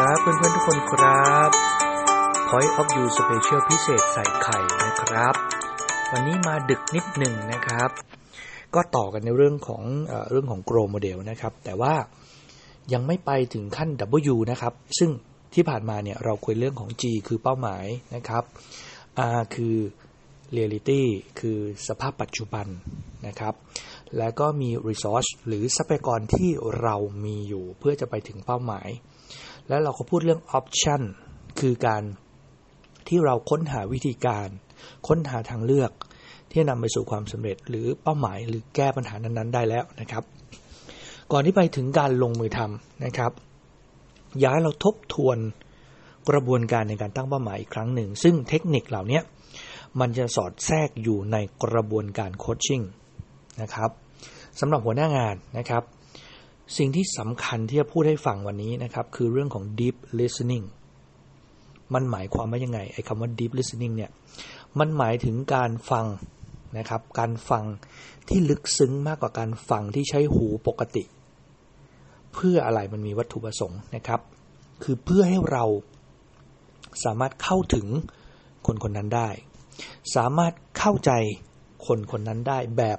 ครับเพื่อนๆทุกคนครับ Point of View Special พิเศษใส่ไข่นะครับ วันนี้มาดึกนิดหนึ่งนะครับ ก็ต่อกันในเรื่องของเรื่องของ Grow Model นะครับ แต่ว่ายังไม่ไปถึงขั้น W นะครับ ซึ่งที่ผ่านมาเนี่ยเราคุยเรื่องของ G คือเป้าหมายนะครับ R คือ Reality คือสภาพปัจจุบันนะครับ แล้วก็มี Resource หรือทรัพยากรที่เรามีอยู่เพื่อจะไปถึงเป้าหมาย แล้วเราก็พูดเรื่อง Option คือการที่เราค้นหาวิธีการ ค้นหาทางเลือก ที่นำไปสู่ความสำเร็จ หรือเป้าหมายหรือแก้ปัญหานั้นๆ ได้แล้วนะครับ ก่อนที่ไปถึงการลงมือทำนะครับอยากให้เราทบทวนกระบวนการในการตั้งเป้าหมายอีกครั้งหนึ่ง ซึ่งเทคนิคเหล่านี้มันจะสอดแทรกอยู่ในกระบวนการโคชชิ่งนะครับสำหรับหัวหน้างานนะครับ สิ่งที่สำคัญที่จะพูดให้ฟังวันนี้นะครับ คือเรื่องของ deep listening มันหมายความว่ายังไงไอ้คำว่า deep listening เนี่ยมันหมายถึงการฟังนะครับ การฟังที่ลึกซึ้งมากกว่าการฟังที่ใช้หูปกติ เพื่ออะไรมันมีวัตถุประสงค์นะครับ คือเพื่อให้เราสามารถเข้าถึงคนคนนั้นได้ สามารถเข้าใจคนคนนั้นได้แบบ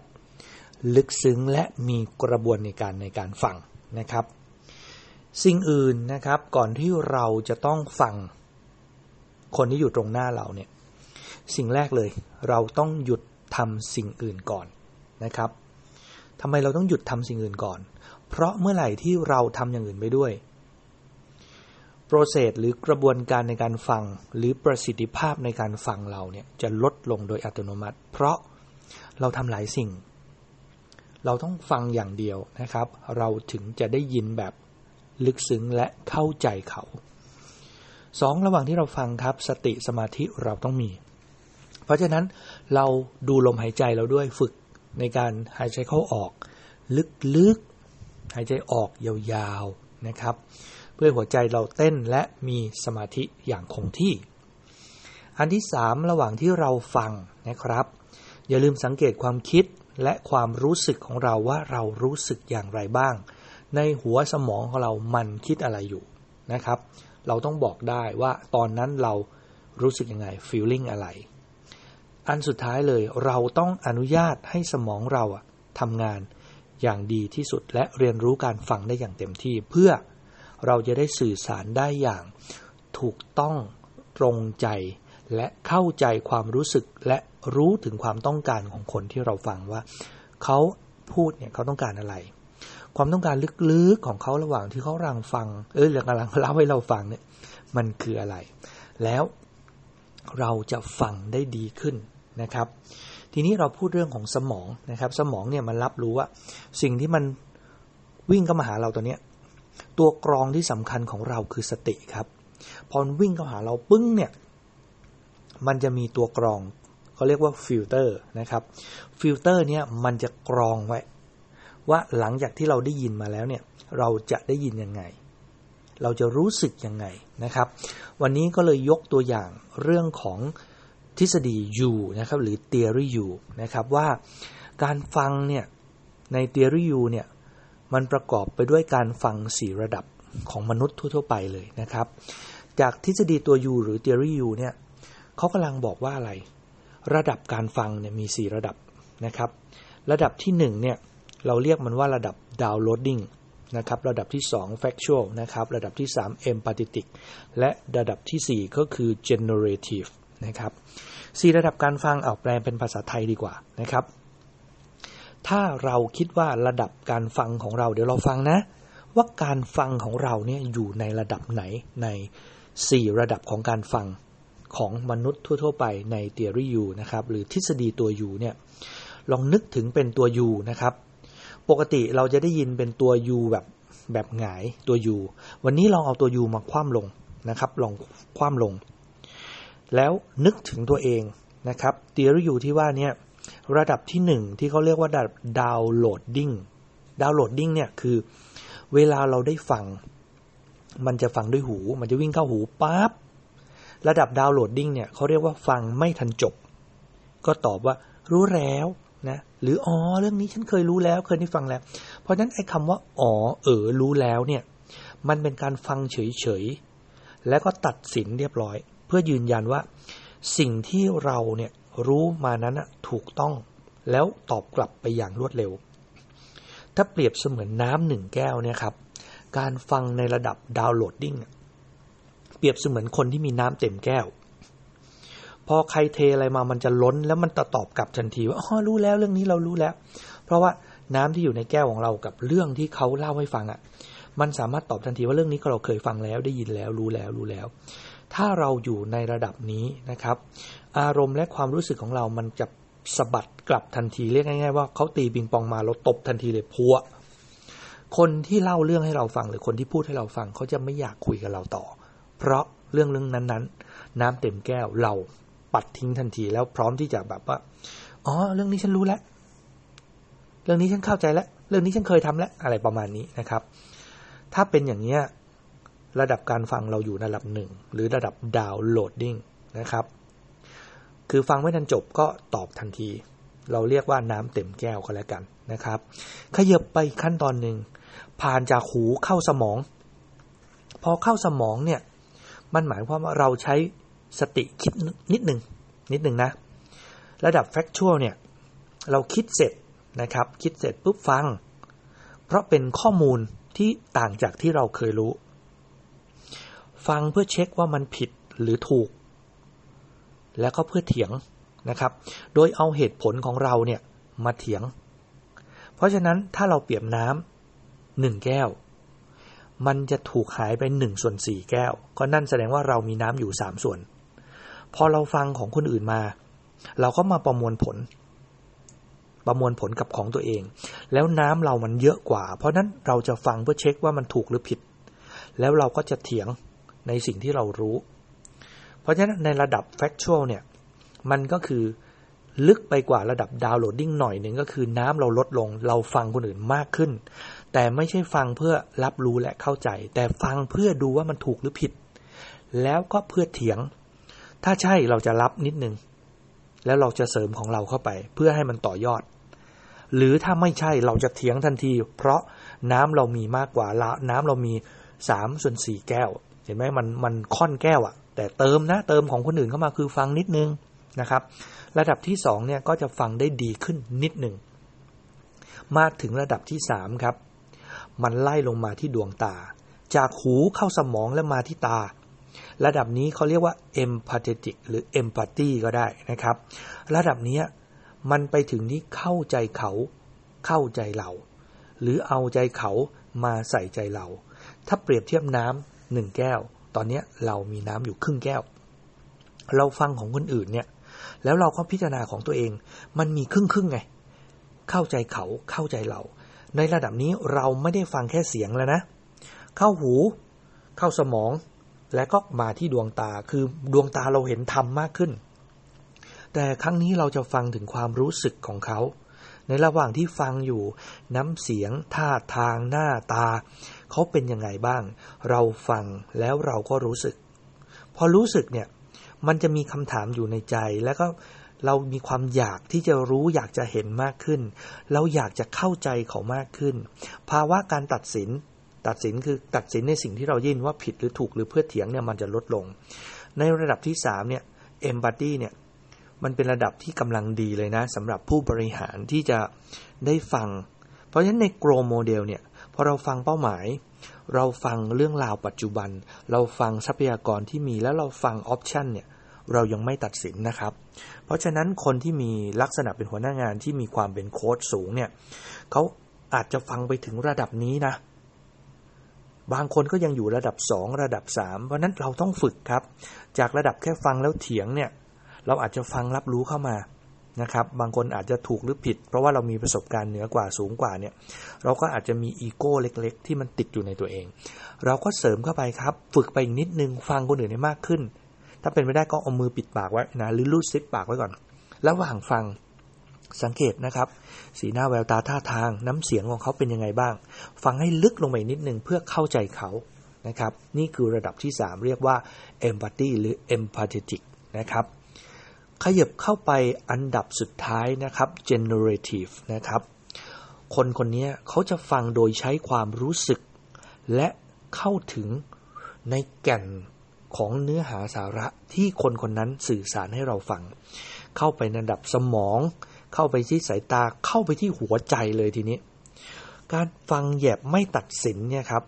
ลึกซึ้งและมีกระบวนในการในการฟังนะครับ สิ่งอื่นนะครับก่อนที่เราจะต้องฟังคนที่อยู่ตรงหน้าเราเนี่ยสิ่งแรกเลย เราต้องหยุดทำสิ่งอื่นก่อนนะครับทำไมเราต้องหยุดทำสิ่งอื่นก่อน เพราะเมื่อไหร่ที่เราทำอย่างอื่นไปด้วยโปรเซสหรือกระบวนการในการฟังหรือประสิทธิภาพในการฟังเราเนี่ยจะลดลงโดยอัตโนมัติ เพราะเราทำหลายสิ่ง เราต้องฟังอย่างเดียวนะครับ เราถึงจะได้ยินแบบลึกซึ้งและเข้าใจเขาสองระหว่างที่เราฟังครับ สติสมาธิเราต้องมี เพราะฉะนั้นเราดูลมหายใจเราด้วยฝึกในการหายใจเข้าออก ลึกๆ หายใจออกยาวๆนะครับ เพื่อหัวใจเราเต้นและมีสมาธิอย่างคงที่ อันที่สามระหว่างที่เราฟังนะครับ อย่าลืมสังเกตความคิด และความรู้สึกของเราว่าเรารู้สึกอย่างไรบ้าง ในหัวสมองของเรามันคิดอะไรอยู่นะครับ เราต้องบอกได้ว่าตอนนั้นเรารู้สึกยังไง feeling อะไร อันสุดท้ายเลยเราต้องอนุญาตให้สมองเราอะทำงานอย่างดีที่สุดและเรียนรู้การฟังได้อย่างเต็มที่ เพื่อเราจะได้สื่อสารได้อย่างถูกต้องตรงใจ และเข้าใจความรู้สึกและรู้ถึงความต้องการของคนที่เราฟังว่า เขาพูดเนี่ยเขาต้องการอะไร ความต้องการลึกๆของเขาระหว่างที่เขากำลังฟัง เออหรือกำลังเล่าให้เราฟังเนี่ยมันคืออะไร แล้วเราจะฟังได้ดีขึ้นนะครับ ทีนี้เราพูดเรื่องของสมองนะครับ สมองเนี่ยมันรับรู้ว่า สิ่งที่มันวิ่งเข้ามาหาเราตัวเนี้ยตัวกรองที่สำคัญของเราคือสติครับ พอวิ่งเข้าหาเราปึ้งเนี่ย มันจะมีตัวกรองเขาเรียกว่าฟิลเตอร์นะครับฟิลเตอร์เนี่ยมันจะกรองไว้ ว่าหลังจากที่เราได้ยินมาแล้วเนี่ยเราจะได้ยินยังไง เราจะรู้สึกยังไงนะครับ วันนี้ก็เลยยกตัวอย่างเรื่องของทฤษฎี U นะครับหรือ theory U นะครับว่าการฟังเนี่ยใน theory U เนี่ยมันประกอบไปด้วยการฟังสีระดับของมนุษย์ทั่วๆไปเลยนะครับ จากทฤษฎีตัว U หรือ theory U เนี่ย เขากำลังบอกว่าอะไร ระดับการฟังเนี่ยมี 4 ระดับนะครับ ระดับที่ 1 เนี่ย เราเรียกมันว่าระดับ downloading นะครับ ระดับที่ 2 factual นะครับ ระดับที่ 3 empathetic และระดับที่ 4 ก็คือ generative นะครับสี่ระดับการฟังเอาแปลเป็นภาษาไทยดีกว่านะครับ ถ้าเราคิดว่าระดับการฟังของเราเดี๋ยวเราฟังนะ ว่าการฟังของเราเนี่ยอยู่ในระดับไหนใน 4 ระดับของการฟัง ของมนุษย์ทั่ว ๆ ไปใน theory U นะครับหรือทฤษฎีตัว U เนี่ยลองนึกถึงเป็นตัว U นะครับ ปกติเราจะได้ยินเป็นตัว U แบบแบบหงายตัว U วันนี้ลองเอาตัว U มาคว่ำลงนะครับ ลองคว่ำลง แล้วนึกถึงตัวเองนะครับ theory U ที่ว่าเนี่ยระดับที่ 1 ที่เขาเรียกว่าระดับ downloading downloading เนี่ยคือเวลาเราได้ฟัง มันจะฟังด้วยหู มันจะวิ่งเข้าหูปั๊บ ระดับดาวน์โหลดดิ้งเนี่ยเขาเรียกว่าฟังไม่ทันจบ ก็ตอบว่ารู้แล้วนะหรืออ๋อเรื่องนี้ฉันเคยรู้แล้วเคยได้ฟังแล้ว เพราะฉะนั้นไอ้คำว่าอ๋อเออรู้แล้วเนี่ยมันเป็นการฟังเฉยๆแล้วก็ตัดสินเรียบร้อย เพื่อยืนยันว่า สิ่งที่เราเนี่ยรู้มานั้นถูกต้อง แล้วตอบกลับไปอย่างรวดเร็ว ถ้าเปรียบเสมือนน้ำหนึ่งแก้วเนี่ยครับการฟังในระดับดาวน์โหลดดิ้ง เปรียบเสมือนคนที่มีน้ำเต็มแก้ว พอใครเทอะไรมามันจะล้นแล้วมันตตอบกลับทันทีว่าอ๋อรู้แล้วเรื่องนี้เรารู้แล้ว เพราะว่าน้ำที่อยู่ในแก้วของเรากับเรื่องที่เขาเล่าให้ฟังอะ่ะ มันสามารถตอบทันทีว่าเรื่องนี้เราเคยฟังแล้วได้ยินแล้วรู้แล้วรู้แล้ว ถ้าเราอยู่ในระดับนี้นะครับ อารมณ์และความรู้สึกของเรามันจะสะบัดกลับทันทีเรียกง่ายๆว่าเขาตีปิงปองมาเราตบทันทีเลยพัวคนที่เล่าเรื่องให้เราฟังหรือคนที่พูดให้เราฟังเขาจะไม่อยากคุยกับเราต่อ เพราะเรื่องเรื่องนั้นๆ น้ำเต็มแก้วเราปัดทิ้งทันทีแล้วพร้อมที่จะแบบว่า อ๋อ เรื่องนี้ฉันรู้แล้ว เรื่องนี้ฉันเข้าใจแล้ว เรื่องนี้ฉันเคยทำแล้ว อะไรประมาณนี้นะครับ ถ้าเป็นอย่างนี้ระดับการฟังเราอยู่ในระดับหนึ่งหรือระดับดาวน์โหลดดิ้งนะครับ คือฟังไม่ทันจบก็ตอบทันที เราเรียกว่าน้ำเต็มแก้วก็แล้วกันนะครับ ขยับไปขั้นตอนหนึ่งผ่านจากหูเข้าสมอง พอเข้าสมองเนี่ย มันหมายความว่าเราใช้สติคิดนิดหนึ่งนิดหนึ่งนะ ระดับแฟกชวลเนี่ย เราคิดเสร็จนะครับ คิดเสร็จปุ๊บฟัง เพราะเป็นข้อมูลที่ต่างจากที่เราเคยรู้ ฟังเพื่อเช็คว่ามันผิดหรือถูก แล้วก็เพื่อเถียงนะครับ โดยเอาเหตุผลของเราเนี่ยมาเถียง เพราะฉะนั้นถ้าเราเปรียบน้ำหนึ่งแก้ว มันจะถูกหายไปหนึ่งส่วนสี่แก้ว ก็นั่นแสดงว่าเรามีน้ำอยู่สามส่วน พอเราฟังของคนอื่นมา เราก็มาประมวลผล ประมวลผลกับของตัวเอง แล้วน้ำเรามันเยอะกว่า เพราะนั้นเราจะฟังเพื่อเช็คว่ามันถูกหรือผิด แล้วเราก็จะเถียงในสิ่งที่เรารู้ เพราะฉะนั้นในระดับ factual เนี่ย มันก็คือลึกไปกว่าระดับดาวน์โหลดดิ้งหน่อยหนึ่งก็คือน้ำเราลดลง เราฟังคนอื่นมากขึ้น แต่ไม่ใช่ฟังเพื่อรับรู้และเข้าใจ แต่ฟังเพื่อดูว่ามันถูกหรือผิด แล้วก็เพื่อเถียง ถ้าใช่เราจะรับนิดนึง แล้วเราจะเสริมของเราเข้าไป เพื่อให้มันต่อยอด หรือถ้าไม่ใช่เราจะเถียงทันที เพราะน้ำเรามีมากกว่าน้ำเรามีสามส่วนสี่แก้ว เห็นไหมมันมันค่อนแก้วอะแต่เติมนะเติมของคนอื่นเข้ามาคือฟังนิดนึงนะครับ ระดับที่สองเนี่ยก็จะฟังได้ดีขึ้นนิดหนึ่งมาถึงระดับที่สามครับ มันไล่ลงมาที่ดวงตา จากหูเข้าสมองแล้วมาที่ตา ระดับนี้เขาเรียกว่า empathetic หรือ empathy ก็ได้นะครับ ระดับนี้มันไปถึงที่เข้าใจเขาเข้าใจเรา หรือเอาใจเขามาใส่ใจเรา ถ้าเปรียบเทียบน้ำหนึ่งแก้ว ตอนนี้เรามีน้ำอยู่ครึ่งแก้ว เราฟังของคนอื่นเนี่ย แล้วเราก็พิจารณาของตัวเอง มันมีครึ่งครึ่งไง เข้าใจเขาเข้าใจเรา ในระดับนี้เราไม่ได้ฟังแค่เสียงแล้วนะ เข้าหู เข้าสมอง และก็มาที่ดวงตา คือดวงตาเราเห็นธรรมมากขึ้น แต่ครั้งนี้เราจะฟังถึงความรู้สึกของเขา ในระหว่างที่ฟังอยู่ น้ำเสียง ท่าทาง หน้าตา เขาเป็นยังไงบ้าง เราฟังแล้วเราก็รู้สึก พอรู้สึกเนี่ย มันจะมีคำถามอยู่ในใจแล้วก็ เรามีความอยากที่จะรู้อยากจะเห็นมากขึ้น เราอยากจะเข้าใจเขามากขึ้น ภาวะการตัดสิน ตัดสินคือตัดสินในสิ่งที่เราได้ยินว่าผิดหรือถูกหรือเพื่อเถียงเนี่ยมันจะลดลง ในระดับที่สามเนี่ย empathy เนี่ยมันเป็นระดับที่กำลังดีเลยนะสำหรับผู้บริหารที่จะได้ฟัง เพราะฉะนั้นใน GROW model เนี่ยพอเราฟังเป้าหมาย เราฟังเรื่องราวปัจจุบัน เราฟังทรัพยากรที่มีแล้วเราฟัง option เนี่ย เรายังไม่ตัดสินนะครับ เพราะฉะนั้นคนที่มีลักษณะเป็นหัวหน้างานที่มีความเป็นโค้ชสูงเนี่ยเขาอาจจะฟังไปถึงระดับนี้นะ บางคนก็ยังอยู่ระดับ 2 ระดับ 3 เพราะนั้นเราต้องฝึกครับ จากระดับแค่ฟังแล้วเถียงเนี่ย เราอาจจะฟังรับรู้เข้ามานะครับ บางคนอาจจะถูกหรือผิด เพราะว่าเรามีประสบการณ์เหนือกว่าสูงกว่าเนี่ย เราก็อาจจะมีอีโก้เล็ก ๆ ที่มันติดอยู่ในตัวเอง เราก็เสริมเข้าไปครับ ฝึกไปอีกนิดนึง ฟังคนอื่นให้มากขึ้น ถ้าเป็นไม่ได้ก็เอามือปิดปากไว้นะหรือลูดซิปปากไว้ก่อน ระหว่างฟังสังเกตนะครับ สีหน้าแววตาท่าทางน้ำเสียงของเขาเป็นยังไงบ้าง ฟังให้ลึกลงไปนิดนึงเพื่อเข้าใจเขานะครับ นี่คือระดับที่ 3 เรียกว่า empathy หรือ empathetic นะครับขยับเข้าไปอันดับสุดท้ายนะครับ generative นะครับ คนคนนี้เขาจะฟังโดยใช้ความรู้สึก และเข้าถึงในแก่น ของเนื้อหาสาระที่คนคนนั้นสื่อสารให้เราฟัง เข้าไปในระดับสมอง เข้าไปที่สายตาเข้าไปที่หัวใจเลยทีนี้ การฟังแยบไม่ตัดสินเนี่ยครับ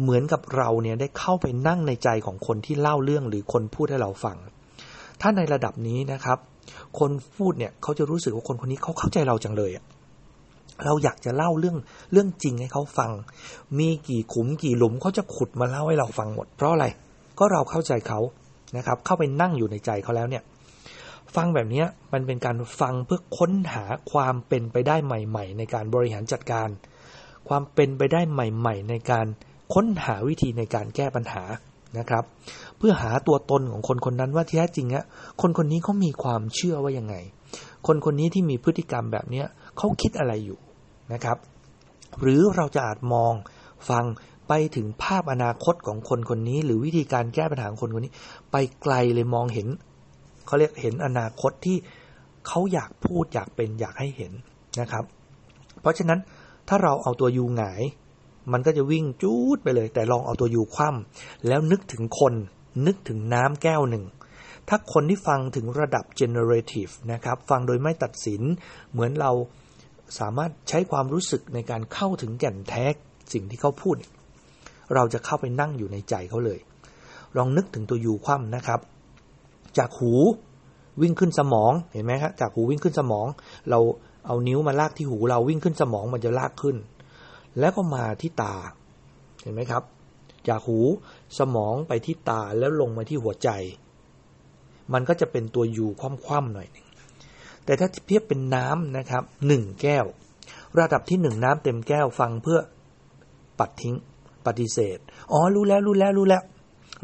เหมือนกับเราเนี่ยได้เข้าไปนั่งในใจของคนที่เล่าเรื่องหรือคนพูดให้เราฟัง ถ้าในระดับนี้นะครับ คนพูดเนี่ยเขาจะรู้สึกว่าคนคนนี้เขาเข้าใจเราจังเลยอะเราอยากจะเล่าเรื่องเรื่องจริงให้เขาฟัง มีกี่ขุมกี่หลุมเขาจะขุดมาเล่าให้เราฟังหมด เพราะอะไร ก็เราเข้าใจเขานะครับ เข้าไปนั่งอยู่ในใจเขาแล้วเนี่ย ฟังแบบนี้มันเป็นการฟังเพื่อค้นหาความเป็นไปได้ใหม่ ๆ ในการบริหารจัดการ ความเป็นไปได้ใหม่ ๆ ในการค้นหาวิธีในการแก้ปัญหานะครับ เพื่อหาตัวตนของคนคนนั้นว่าแท้จริงอะคนคนนี้เขามีความเชื่อว่ายังไง คนคนนี้ที่มีพฤติกรรมแบบเนี้ยเขาคิดอะไรอยู่นะครับ หรือเราจะอาจมองฟัง ไปถึงภาพอนาคตของคนคนนี้ หรือวิธีการแก้ปัญหาของคนคนนี้ ไปไกลเลยมองเห็นเขาเรียกเห็นอนาคตที่เขาอยากพูดอยากเป็นอยากให้เห็นนะครับ เพราะฉะนั้นถ้าเราเอาตัวยูหงาย มันก็จะวิ่งจูดไปเลย แต่ลองเอาตัวยูคว่ำแล้วนึกถึงคนนึกถึงน้ำแก้วหนึ่งถ้าคนที่ฟังถึงระดับ generative นะครับ ฟังโดยไม่ตัดสิน เหมือนเราสามารถใช้ความรู้สึกในการเข้าถึงแก่นแท้สิ่งที่เขาพูด เราจะเข้าไปนั่งอยู่ในใจเขาเลย ลองนึกถึงตัวยูคว่ำนะครับ จากหูวิ่งขึ้นสมองเห็นไหมครับจากหูวิ่งขึ้นสมอง เราเอานิ้วมาลากที่หูเราวิ่งขึ้นสมองมันจะลากขึ้น แล้วก็มาที่ตาเห็นไหมครับ จากหูสมองไปที่ตาแล้วลงมาที่หัวใจ มันก็จะเป็นตัวยูคว่ำๆหน่อยนึงแต่ถ้าเทียบเป็นน้ำนะครับหนึ่งแก้ว ระดับที่หนึ่งน้ำเต็มแก้วฟังเพื่อปัดทิ้ง ปฏิเสธ อ๋อ รู้แล้ว รู้แล้ว รู้แล้ว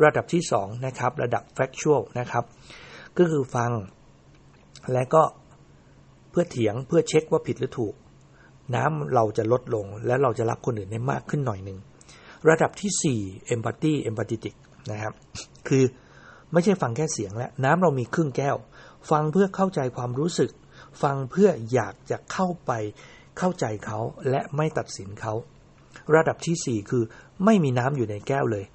ระดับที่สองนะครับ ระดับ factual นะครับ ก็คือฟัง และก็เพื่อเถียง เพื่อเช็คว่าผิดหรือถูก น้ำเราจะลดลง และเราจะรับคนอื่นได้มากขึ้นหน่อยหนึ่ง ระดับที่ 4 empathy empathetic นะครับ คือไม่ใช่ฟังแค่เสียงแล้ว น้ำเรามีครึ่งแก้ว ฟังเพื่อเข้าใจความรู้สึก ฟังเพื่ออยากจะเข้าไปเข้าใจเขาและไม่ตัดสินเขา ระดับที่ 4 คือไม่มีน้ำอยู่ในแก้วเลย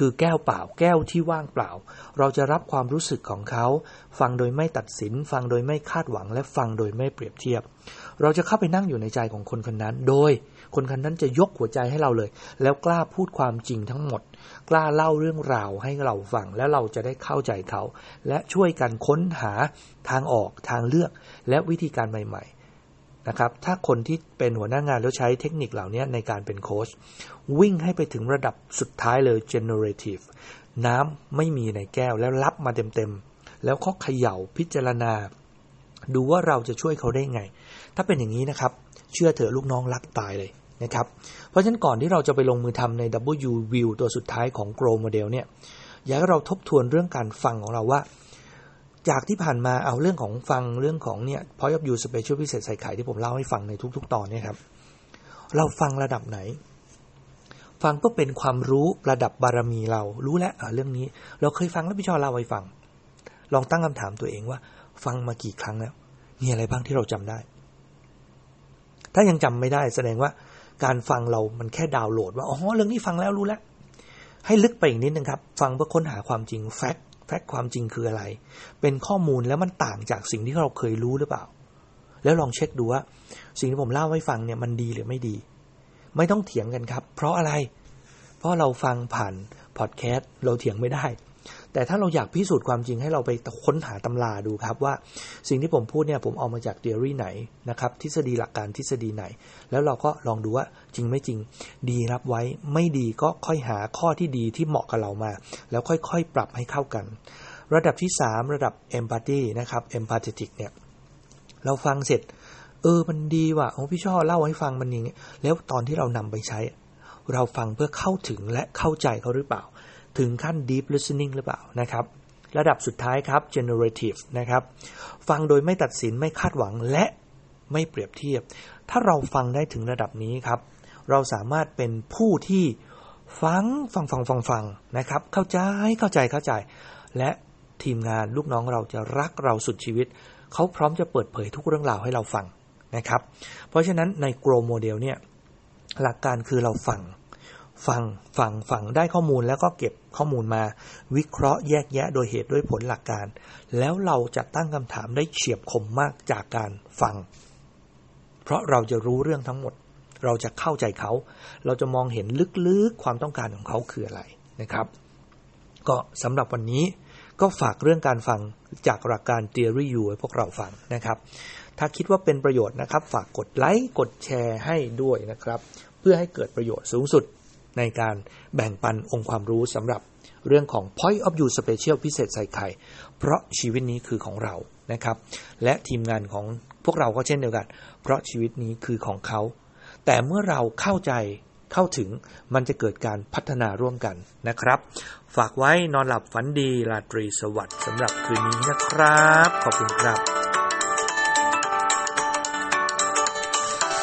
คือแก้วเปล่าแก้วที่ว่างเปล่า เราจะรับความรู้สึกของเขา ฟังโดยไม่ตัดสิน ฟังโดยไม่คาดหวังและฟังโดยไม่เปรียบเทียบ เราจะเข้าไปนั่งอยู่ในใจของคนคนนั้น โดย คนคนนั้นจะยกหัวใจให้เราเลย แล้วกล้าพูดความจริงทั้งหมด กล้าเล่าเรื่องราวให้เราฟังแล้วเราจะได้เข้าใจเขา และช่วยกันค้นหาทางออกทางเลือกและวิธีการใหม่ ๆ นะครับ ถ้าคนที่เป็นหัวหน้างานแล้วใช้เทคนิคเหล่านี้ในการเป็นโค้ชวิ่งให้ไปถึงระดับสุดท้ายเลย generative น้ำไม่มีในแก้วแล้วรับมาเต็มๆ แล้วก็เขย่าพิจารณา ดูว่าเราจะช่วยเขาได้ไง ถ้าเป็นอย่างนี้นะครับ เชื่อเถอะลูกน้องรักตายเลยนะครับ เพราะฉะนั้นก่อนที่เราจะไปลงมือทำใน W View ตัวสุดท้ายของ Grow Model เนี่ย อยากให้เราทบทวนเรื่องการฟังของเราว่า จากที่ผ่านมาเอาเรื่องของฟังเรื่องของเนี่ย Point of View Special พิเศษใส่ไข่ที่ผมเล่าให้ฟังในทุก ๆ ตอนเนี่ยครับ เราฟังระดับไหน ฟังเพื่อเป็นความรู้ระดับบารมีเรารู้แล้วเรื่องนี้ เราเคยฟังแล้วพี่ชอเล่าให้ฟัง ลองตั้งคำถามตัวเองว่า ฟังมากี่ครั้งแล้วมีอะไรบ้างที่เราจำได้ ถ้ายังจำไม่ได้แสดงว่าการฟังเรามันแค่ดาวน์โหลดว่าอ๋อเรื่องนี้ฟังแล้วรู้แล้วให้ลึกไปอีกนิดนึงครับ ฟังเพื่อค้นหาความจริงแฟกต์ แฟกต์ความจริงคืออะไร เป็นข้อมูลแล้วมันต่างจากสิ่งที่เราเคยรู้หรือเปล่า แล้วลองเช็คดูว่า สิ่งที่ผมเล่าให้ฟังเนี่ยมันดีหรือไม่ดี ไม่ต้องเถียงกันครับ เพราะอะไร เพราะเราฟังผ่านพอดแคสต์เราเถียงไม่ได้ แต่ถ้าเราอยากพิสูจน์ความจริงให้เราไปค้นหาตำราดูครับว่า สิ่งที่ผมพูดเนี่ยผมเอามาจากเทอรี่ไหนนะครับทฤษฎีหลักการทฤษฎีไหน แล้วเราก็ลองดูว่าจริงไม่จริง ดีรับไว้ไม่ดีก็ค่อยหาข้อที่ดีที่เหมาะกับเรามา แล้วค่อยๆ ปรับให้เข้ากัน ระดับที่ 3 ระดับ empathy นะครับ empathetic เนี่ยเราฟังเสร็จ เออมันดีว่ะโอ้พี่ชอบเล่าให้ฟังมันอย่างเงี้ยแล้วตอนที่เรานำไปใช้ เราฟังเพื่อเข้าถึงและเข้าใจเขาหรือเปล่า ถึงขั้น deep listening หรือเปล่านะครับ ระดับสุดท้ายครับ generative นะครับ ฟังโดยไม่ตัดสินไม่คาดหวังและไม่เปรียบเทียบ ถ้าเราฟังได้ถึงระดับนี้ครับ เราสามารถเป็นผู้ที่ฟังฟังฟังฟังฟังนะครับ เข้าใจเข้าใจเข้าใจ และทีมงานลูกน้องเราจะรักเราสุดชีวิต เขาพร้อมจะเปิดเผยทุกเรื่องราวให้เราฟังนะครับ เพราะฉะนั้นใน Grow Model เนี่ยหลักการคือเราฟัง ฟังฟังฟังได้ข้อมูลแล้วก็เก็บข้อมูลมา วิเคราะห์แยกแยะโดยเหตุด้วยผลหลักการ แล้วเราจะตั้งคำถามได้เฉียบคมมากจากการฟัง เพราะเราจะรู้เรื่องทั้งหมด เราจะเข้าใจเขา เราจะมองเห็นลึกๆความต้องการของเขาคืออะไรนะครับ ก็สำหรับวันนี้ก็ฝากเรื่องการฟังจากหลักการ Theory U ให้พวกเราฟังนะครับ ถ้าคิดว่าเป็นประโยชน์นะครับ ฝากกดไลค์กดแชร์ให้ด้วยนะครับ เพื่อให้เกิดประโยชน์สูงสุด ในการแบ่งปันองค์ความรู้สำหรับเรื่องของ Point of View Special พิเศษใส่ไข่ เพราะชีวิตนี้คือของเรานะครับ และทีมงานของพวกเราก็เช่นเดียวกัน เพราะชีวิตนี้คือของเขา แต่เมื่อเราเข้าใจเข้าถึงมันจะเกิดการพัฒนาร่วมกันนะครับ ฝากไว้นอนหลับฝันดีราตรีสวัสดิ์สำหรับคืนนี้นะครับ ขอบคุณครับ